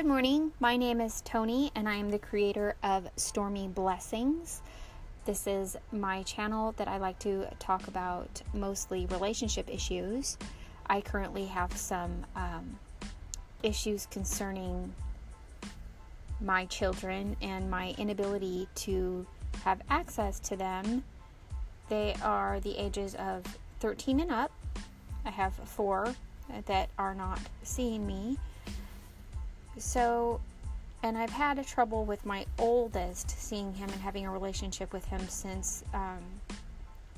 Good morning. My name is Tony, and I am the creator of Stormy Blessings. This is my channel that I like to talk about mostly relationship issues. I currently have some um, issues concerning my children and my inability to have access to them. They are the ages of 13 and up. I have four that are not seeing me so, and I've had a trouble with my oldest seeing him and having a relationship with him since um,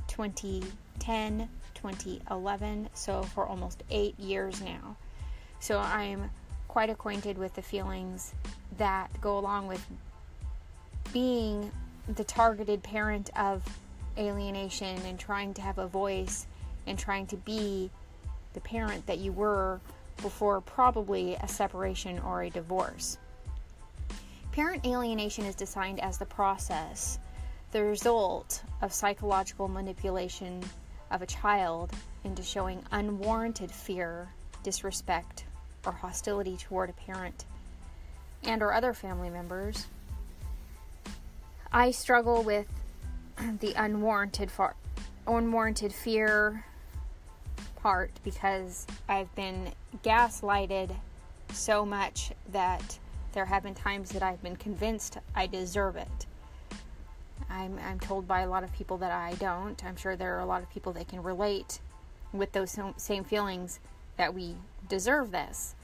2010, 2011, so for almost eight years now. So I'm quite acquainted with the feelings that go along with being the targeted parent of alienation and trying to have a voice and trying to be the parent that you were before probably a separation or a divorce. Parent alienation is defined as the process, the result of psychological manipulation of a child into showing unwarranted fear, disrespect, or hostility toward a parent and or other family members. I struggle with the unwarranted far, unwarranted fear, part because I've been gaslighted so much that there have been times that I've been convinced I deserve it. I'm, I'm told by a lot of people that I don't. I'm sure there are a lot of people that can relate with those same feelings that we deserve this.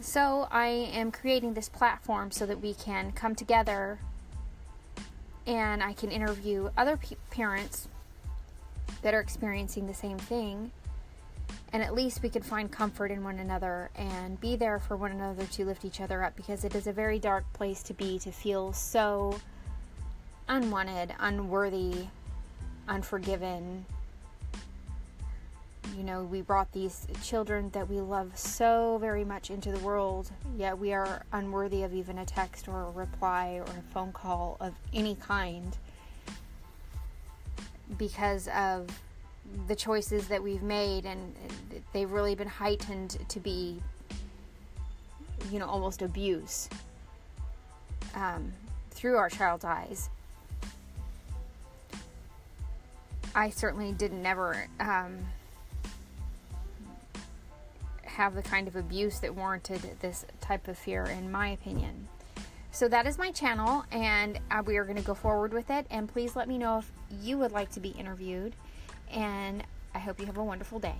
So I am creating this platform so that we can come together and I can interview other p- parents that are experiencing the same thing. And at least we can find comfort in one another and be there for one another to lift each other up because it is a very dark place to be to feel so unwanted, unworthy, unforgiven. You know, we brought these children that we love so very much into the world, yet we are unworthy of even a text or a reply or a phone call of any kind because of the choices that we've made, and they've really been heightened to be, you know, almost abuse um, through our child's eyes. I certainly didn't never um, have the kind of abuse that warranted this type of fear, in my opinion. So that is my channel, and uh, we are going to go forward with it. And please let me know if you would like to be interviewed. And I hope you have a wonderful day.